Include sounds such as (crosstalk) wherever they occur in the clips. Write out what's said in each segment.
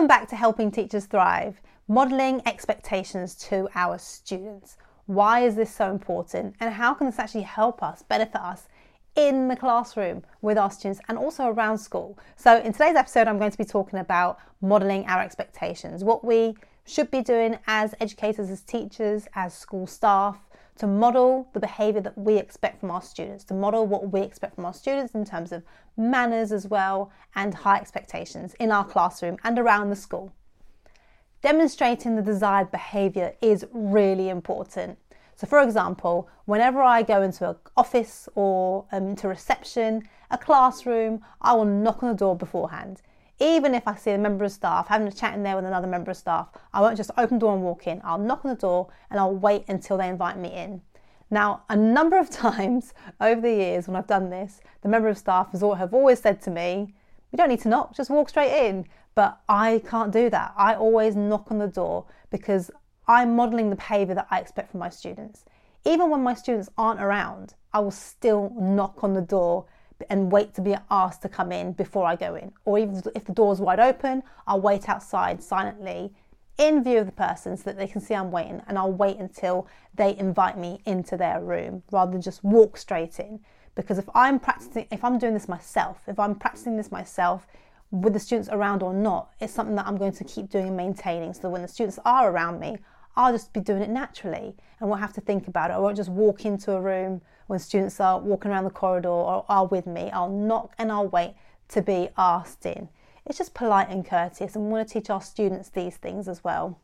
Welcome back to Helping Teachers Thrive, modelling expectations to our students. Why is this so important and how can this actually help us, benefit us in the classroom with our students and also around school? So, in today's episode, I'm going to be talking about modelling our expectations, what we should be doing as educators, as teachers, as school staff to model the behaviour that we expect from our students, to model what we expect from our students in terms of manners as well and high expectations in our classroom and around the school. Demonstrating the desired behaviour is really important. So, for example, whenever I go into an office or um, reception, a classroom, I will knock on the door beforehand even if I see a member of staff having a chat in there with another member of staff, I won't just open the door and walk in. I'll knock on the door and I'll wait until they invite me in. Now, a number of (laughs) times over the years when I've done this, the member of staff has have always said to me, "You don't need to knock, just walk straight in." But I can't do that. I always knock on the door because I'm modelling the behaviour that I expect from my students. Even when my students aren't around, I will still knock on the door and wait to be asked to come in before I go in. Or even if the door's wide open, I'll wait outside silently in view of the person so that they can see I'm waiting and I'll wait until they invite me into their room rather than just walk straight in. Because if I'm practicing, if I'm doing this myself, if I'm practicing this myself with the students around or not, it's something that I'm going to keep doing and maintaining so that when the students are around me, I'll just be doing it naturally and won't have to think about it. I won't just walk into a room when students are walking around the corridor or are with me, I'll knock and I'll wait to be asked in. It's just polite and courteous, and we want to teach our students these things as well.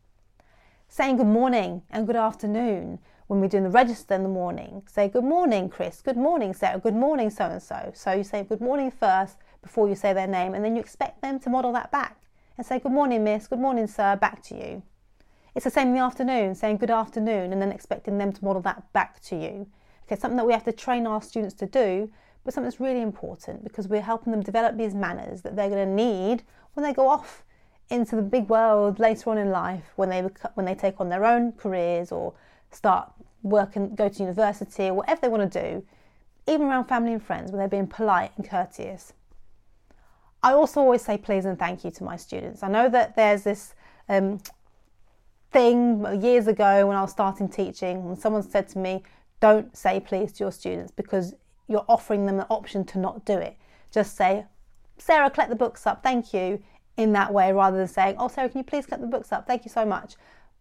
Saying good morning and good afternoon when we're doing the register in the morning. Say good morning, Chris. Good morning, Sarah. Good morning, so and so. So you say good morning first before you say their name, and then you expect them to model that back and say good morning, miss. Good morning, sir. Back to you. It's the same in the afternoon, saying good afternoon and then expecting them to model that back to you. Okay, something that we have to train our students to do, but something that's really important because we're helping them develop these manners that they're going to need when they go off into the big world later on in life when they when they take on their own careers or start working, go to university or whatever they want to do, even around family and friends, when they're being polite and courteous. I also always say please and thank you to my students. I know that there's this um, thing years ago when I was starting teaching, when someone said to me, don't say please to your students because you're offering them the option to not do it. Just say, Sarah, collect the books up, thank you, in that way rather than saying, Oh, Sarah, can you please collect the books up? Thank you so much.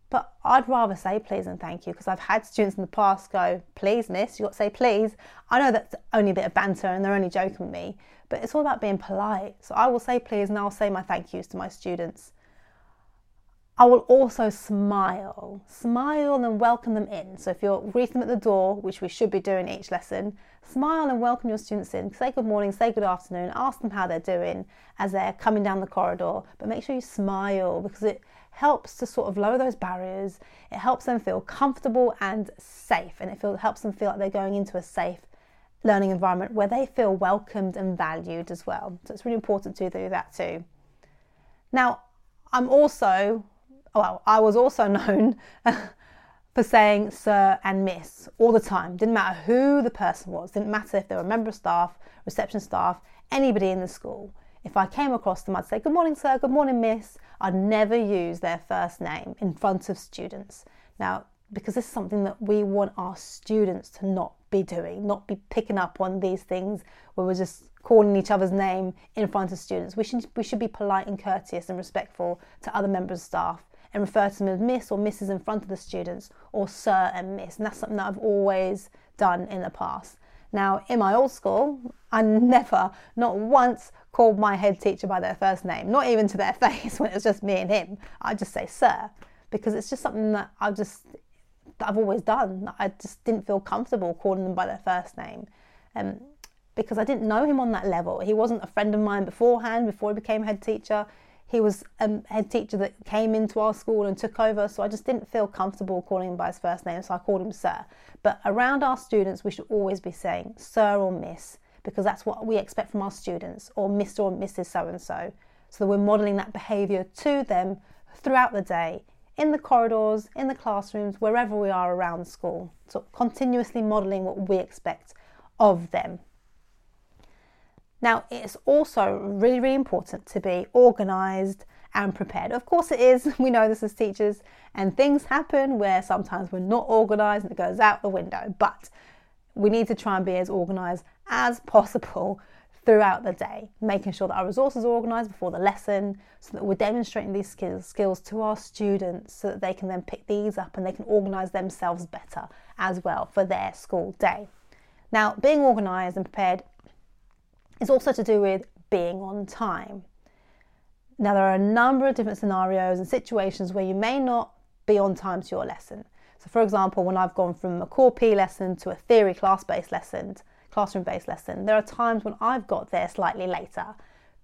But I'd rather say please and thank you because I've had students in the past go, Please, miss, you've got to say please. I know that's only a bit of banter and they're only joking with me, but it's all about being polite. So I will say please and I'll say my thank yous to my students. I will also smile, smile and welcome them in. So if you're greeting them at the door, which we should be doing each lesson, smile and welcome your students in. Say good morning, say good afternoon, ask them how they're doing as they're coming down the corridor. But make sure you smile because it helps to sort of lower those barriers. It helps them feel comfortable and safe, and it feel, helps them feel like they're going into a safe learning environment where they feel welcomed and valued as well. So it's really important to do that too. Now, I'm also well, I was also (laughs) known for saying sir and miss all the time. Didn't matter who the person was, didn't matter if they were a member of staff, reception staff, anybody in the school. If I came across them, I'd say, Good morning, sir, good morning, miss. I'd never use their first name in front of students. Now, because this is something that we want our students to not be doing, not be picking up on these things where we're just calling each other's name in front of students. We should, we should be polite and courteous and respectful to other members of staff and refer to them as Miss or Mrs. in front of the students or Sir and Miss. And that's something that I've always done in the past. Now, in my old school, I never, not once, called my head teacher by their first name, not even to their (laughs) face when it was just me and him. I'd just say Sir because it's just something that I've just that I've always done. I just didn't feel comfortable calling them by their first name. Um, because I didn't know him on that level. He wasn't a friend of mine beforehand, before he became head teacher. He was a head teacher that came into our school and took over, so I just didn't feel comfortable calling him by his first name, so I called him Sir. But around our students, we should always be saying Sir or Miss, because that's what we expect from our students, or Mr. or Mrs. So and so, so that we're modelling that behaviour to them throughout the day, in the corridors, in the classrooms, wherever we are around school. So continuously modelling what we expect of them. Now, it's also really, really important to be organised and prepared. Of course, it is. (laughs) We know this as teachers, and things happen where sometimes we're not organised and it goes out the window. But we need to try and be as organised as possible throughout the day, making sure that our resources are organised before the lesson so that we're demonstrating these skills, skills to our students so that they can then pick these up and they can organise themselves better as well for their school day. Now, being organised and prepared is also to do with being on time. Now, there are a number of different scenarios and situations where you may not be on time to your lesson. So, for example, when I've gone from a core PE lesson to a theory class based lesson, classroom based lesson, there are times when I've got there slightly later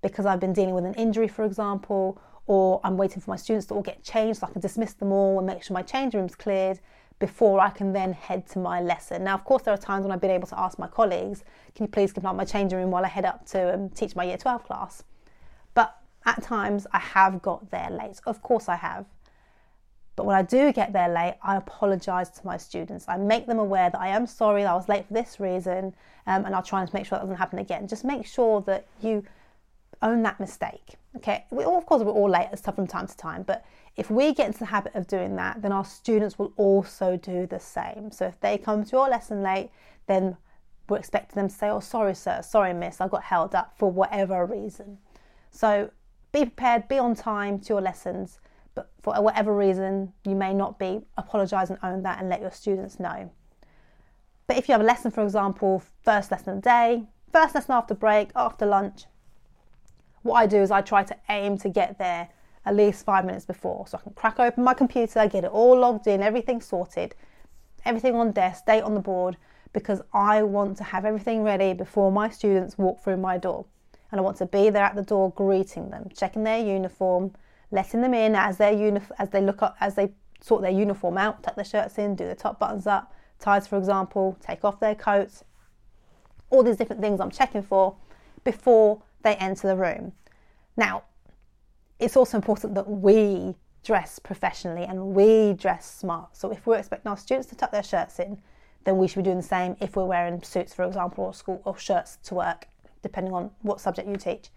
because I've been dealing with an injury, for example, or I'm waiting for my students to all get changed so I can dismiss them all and make sure my change room's cleared before I can then head to my lesson. Now, of course, there are times when I've been able to ask my colleagues, can you please up my changing room while I head up to um, teach my year 12 class? But at times I have got there late. Of course, I have. But when I do get there late, I apologise to my students. I make them aware that I am sorry that I was late for this reason, um, and I'll try and make sure that doesn't happen again. Just make sure that you own that mistake. Okay, we all, of course, we're all late and stuff from time to time, but if we get into the habit of doing that, then our students will also do the same. So if they come to your lesson late, then we're expecting them to say, Oh, sorry, sir, sorry, miss, I got held up for whatever reason. So be prepared, be on time to your lessons but for whatever reason you may not be, apologise and own that and let your students know. But if you have a lesson, for example, first lesson of the day, first lesson after break, after lunch, what I do is I try to aim to get there at least five minutes before so I can crack open my computer, get it all logged in, everything sorted, everything on desk, date on the board, because I want to have everything ready before my students walk through my door. And I want to be there at the door greeting them, checking their uniform, letting them in as their uni- as they look up as they sort their uniform out, tuck their shirts in, do the top buttons up, ties for example, take off their coats, all these different things I'm checking for before they enter the room. Now, it's also important that we dress professionally and we dress smart. So if we're expecting our students to tuck their shirts in, then we should be doing the same if we're wearing suits, for example, or school or shirts to work, depending on what subject you teach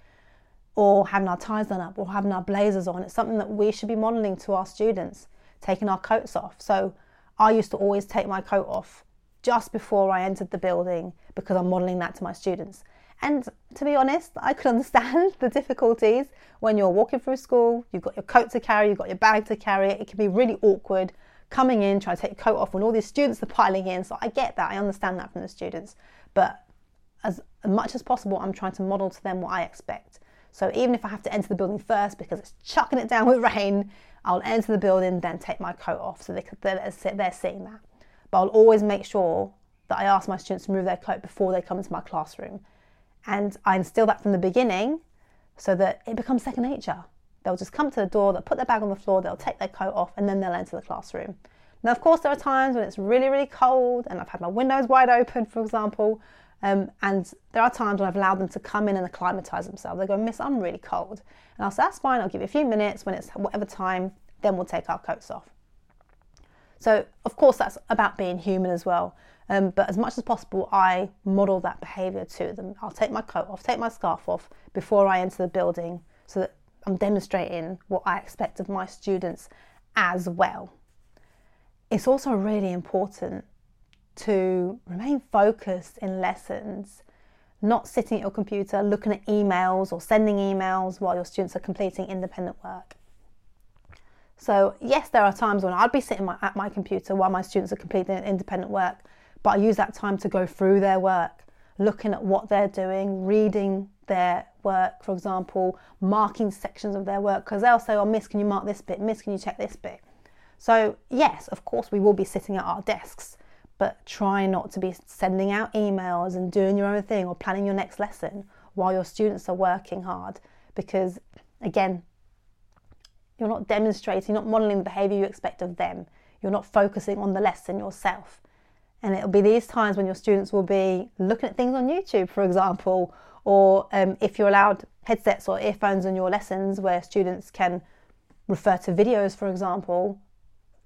or having our ties done up or having our blazers on. It's something that we should be modelling to our students, taking our coats off. So I used to always take my coat off just before I entered the building because I'm modelling that to my students. And to be honest, I could (laughs) understand the difficulties when you're walking through school, you've got your coat to carry, you've got your bag to carry. It can be really awkward coming in, trying to take your coat off when all these students are piling in. So I get that, I understand that from the students. But as much as possible, I'm trying to model to them what I expect. So even if I have to enter the building first because it's chucking it down (laughs) with rain, I'll enter the building, then take my coat off so they, they're, they're seeing that. But I'll always make sure that I ask my students to remove their coat before they come into my classroom. And I instill that from the beginning so that it becomes second nature. They'll just come to the door, they'll put their bag on the floor, they'll take their coat off, and then they'll enter the classroom. Now, of course, there are times when it's really, really cold and I've had my windows wide open, for example, um, and there are times when I've allowed them to come in and acclimatise themselves. They go, Miss, I'm really cold. And I'll say, That's fine, I'll give you a few minutes when it's whatever time, then we'll take our coats off. So, of course, that's about being human as well. Um, but as much as possible, I model that behaviour to them. I'll take my coat off, take my scarf off before I enter the building so that I'm demonstrating what I expect of my students as well. It's also really important to remain focused in lessons, not sitting at your computer looking at emails or sending emails while your students are completing independent work. So, yes, there are times when I'd be sitting my, at my computer while my students are completing independent work, but I use that time to go through their work, looking at what they're doing, reading their work, for example, marking sections of their work, because they'll say, Oh, Miss, can you mark this bit? Miss, can you check this bit? So, yes, of course, we will be sitting at our desks, but try not to be sending out emails and doing your own thing or planning your next lesson while your students are working hard because again you're not demonstrating not modeling the behavior you expect of them you're not focusing on the lesson yourself and it'll be these times when your students will be looking at things on youtube for example or um, if you're allowed headsets or earphones in your lessons where students can refer to videos for example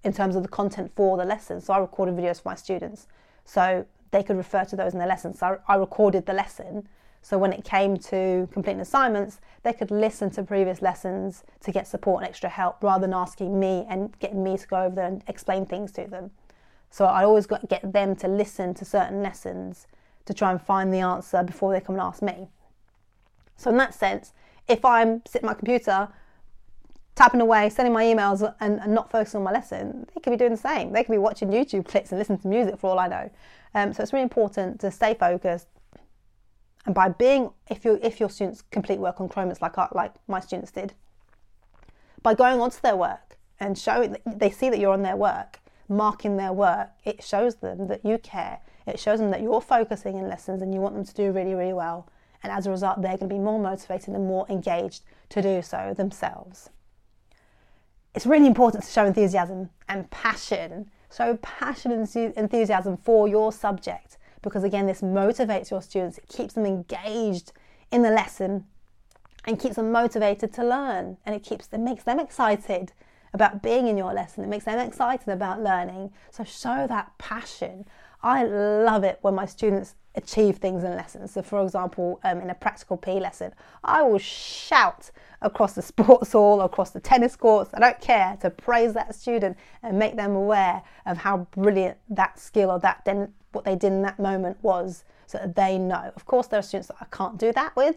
in terms of the content for the lesson. So I recorded videos for my students. So they could refer to those in their lessons. So I recorded the lesson So when it came to completing assignments, they could listen to previous lessons to get support and extra help rather than asking me and getting me to go over there and explain things to them. So I always got get them to listen to certain lessons to try and find the answer before they come and ask me. So in that sense, if I'm sitting at my computer, tapping away, sending my emails and, and, not focusing on my lesson, they could be doing the same. They could be watching YouTube clips and listening to music for all I know. Um, so it's really important to stay focused. And by being, if your if your students complete work on Chrome, it's like like my students did, by going onto their work and showing they see that you're on their work, marking their work, it shows them that you care. It shows them that you're focusing in lessons and you want them to do really really well. And as a result, they're going to be more motivated and more engaged to do so themselves it's really important to show enthusiasm and passion. Show passion and enthusiasm for your subject because, again, this motivates your students, it keeps them engaged in the lesson and keeps them motivated to learn and it keeps it makes them excited about being in your lesson it makes them excited about learning so show that passion i love it when my students achieve things in lessons so for example um, in a practical PE lesson i will shout across the (laughs) sports hall, across the tennis courts. I don't care to praise that student and make them aware of how brilliant that skill or that what they did in that moment was, so that they know. Of course, there are students that I can't do that with,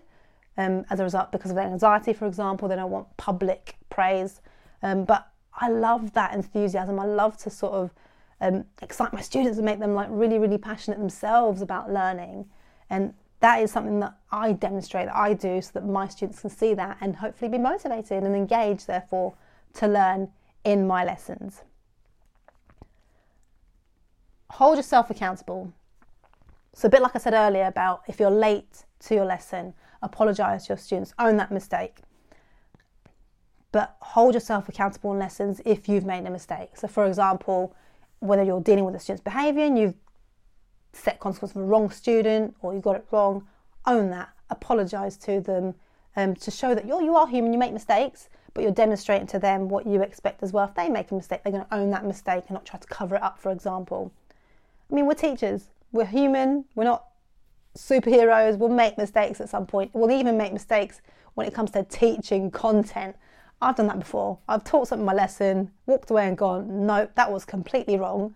um, as a result because of their anxiety, for example. They don't want public praise, um, but I love that enthusiasm. I love to sort of um, excite my students and make them like really, really passionate themselves about learning. And that is something that I demonstrate, that I do, so that my students can see that and hopefully be motivated and engaged, therefore, to learn in my lessons. Hold yourself accountable. So, a bit like I said earlier about if you're late to your lesson, apologise to your students, own that mistake. But hold yourself accountable in lessons if you've made a mistake. So, for example, whether you're dealing with a student's behaviour and you've set consequence for a wrong student or you got it wrong, own that, apologise to them um, to show that you're, you are human, you make mistakes, but you're demonstrating to them what you expect as well. If they make a mistake, they're going to own that mistake and not try to cover it up, for example. I mean, we're teachers, we're human, we're not superheroes, we'll make mistakes at some point. We'll even make mistakes when it comes to teaching content. I've done that before. I've taught something my lesson, walked away and gone, nope, that was completely wrong.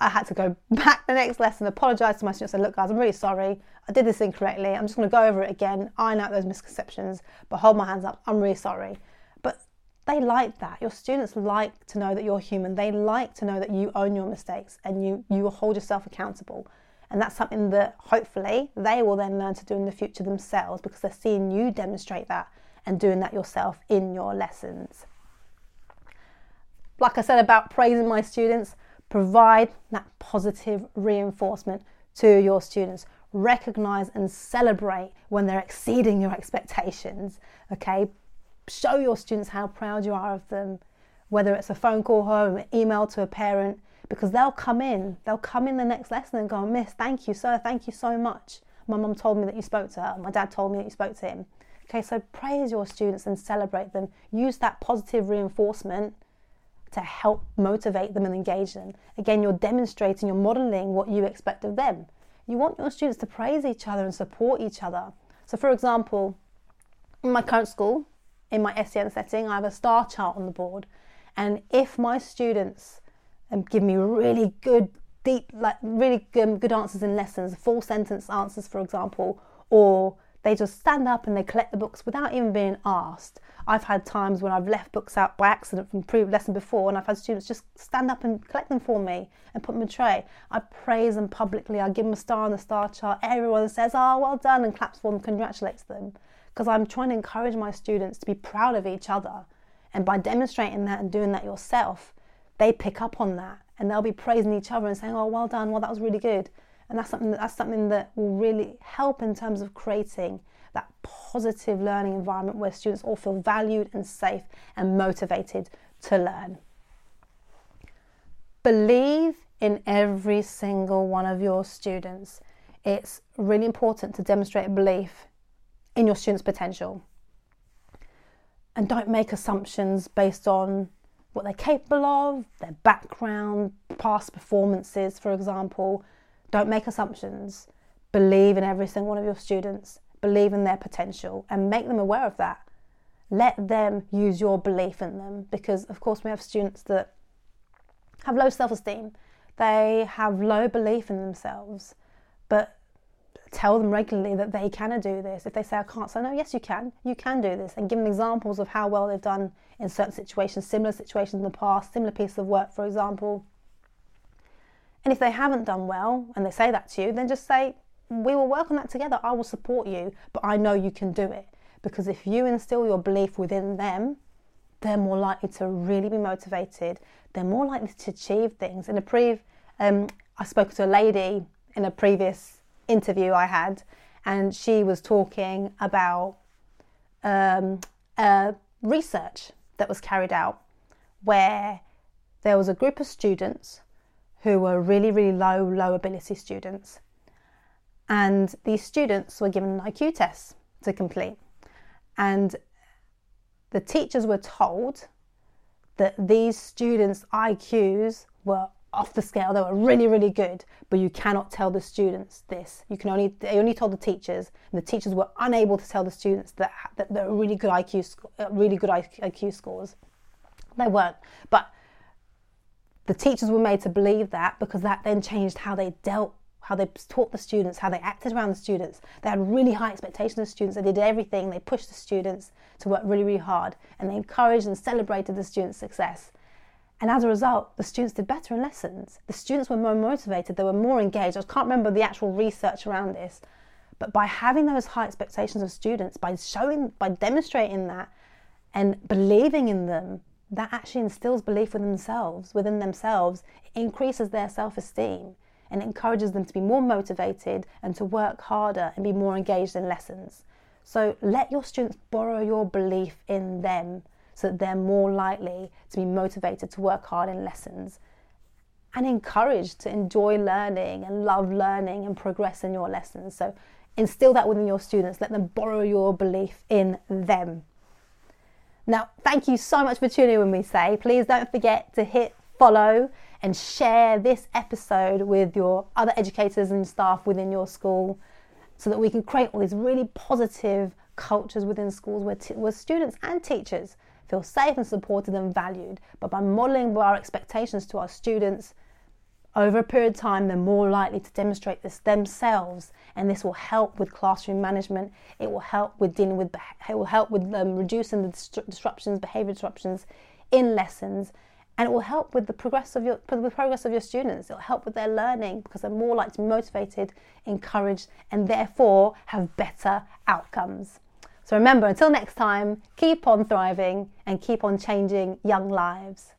I had to go (laughs) back the next lesson, apologise to my students, and look, guys, I'm really sorry. I did this incorrectly. I'm just going to go over it again, iron out those misconceptions, but hold my hands up. I'm really sorry. But they like that. Your students like to know that you're human. They like to know that you own your mistakes and you, you hold yourself accountable. And that's something that hopefully they will then learn to do in the future themselves because they're seeing you demonstrate that and doing that yourself in your lessons. Like I said about praising my students, Provide that positive reinforcement to your students. Recognize and celebrate when they're exceeding your expectations. Okay, show your students how proud you are of them, whether it's a phone call home, an email to a parent, because they'll come in, they'll come in the next lesson and go, Miss, thank you, sir, thank you so much. My mum told me that you spoke to her, my dad told me that you spoke to him. Okay, so praise your students and celebrate them. Use that positive reinforcement to help motivate them and engage them. Again, you're demonstrating, you're modeling what you expect of them. You want your students to praise each other and support each other. So, for example, in my current school, in my SEN setting, I have a star chart on the board. And if my students um, give me really good, deep, like really good, good answers in lessons, full sentence answers, for example, or they just stand up and they collect the books without even being asked. I've had times when I've left books out by accident from pre lesson before, and I've had students just stand up and collect them for me and put them in a tray. I praise them publicly. I give them a star on the star chart. Everyone says, "Oh, well done," and claps for them, congratulates them, because I'm trying to encourage my students to be proud of each other. And by demonstrating that and doing that yourself, they pick up on that and they'll be praising each other and saying, "Oh, well done. Well, that was really good." And that's something that, that's something that will really help in terms of creating that positive learning environment where students all feel valued and safe and motivated to learn. Believe in every single one of your students. It's really important to demonstrate belief in your students' potential. And don't make assumptions based on what they're capable of, their background, past performances, for example. Don't make assumptions. Believe in every single one of your students. believe in their potential and make them aware of that. Let them use your belief in them because, of course, we have students that have low self esteem, they have low belief in themselves, but tell them regularly that they can do this. If they say, I can't, say, no, yes, you can. You can do this. And give them examples of how well they've done in certain situations, similar situations in the past, similar piece of work, for example. And if they haven't done well and they say that to you, then just say, we will work on that together. I will support you, but I know you can do it. Because if you instill your belief within them, they're more likely to really be motivated. They're more likely to achieve things. In a pre, um, I spoke to a lady in a previous interview I had, and she was talking about um, research that was carried out where there was a group of students who were really, really low, low ability students. And these students were given an IQ test to complete. And the teachers were told that these students' IQs were off the scale. They were really, really good, but you cannot tell the students this. You can only they only told the teachers, and the teachers were unable to tell the students that that they're really good IQ uh, really good IQ scores. They weren't, but the teachers were made to believe that because that then changed how they dealt how they taught the students, how they acted around the students. They had really high expectations of students. They did everything. They pushed the students to work really, really hard, and they encouraged and celebrated the students' success. And as a result, the students did better in lessons. The students were more motivated. They were more engaged. I can't remember the actual research around this, but by having those high expectations of students, by showing, by demonstrating that, and believing in them, that actually instills belief within themselves. Within themselves, it increases their self-esteem and encourages them to be more motivated and to work harder and be more engaged in lessons. So let your students borrow your belief in them so that they're more likely to be motivated to work hard in lessons and encouraged to enjoy learning and love learning and progress in your lessons. So instill that within your students, let them borrow your belief in them. Now, thank you so much for tuning in when we say. Please don't forget to hit follow and share this episode with your other educators and staff within your school so that we can create all these really positive cultures within schools where, t- where students and teachers feel safe and supported and valued. But by modeling our expectations to our students over a period of time, they're more likely to demonstrate this themselves, and this will help with classroom management. It will help with dealing with. It will help with um, reducing the disruptions, behaviour disruptions in lessons, and it will help with the progress of your the progress of your students. It will help with their learning because they're more likely to be motivated, encouraged, and therefore have better outcomes. So remember, until next time, keep on thriving and keep on changing young lives.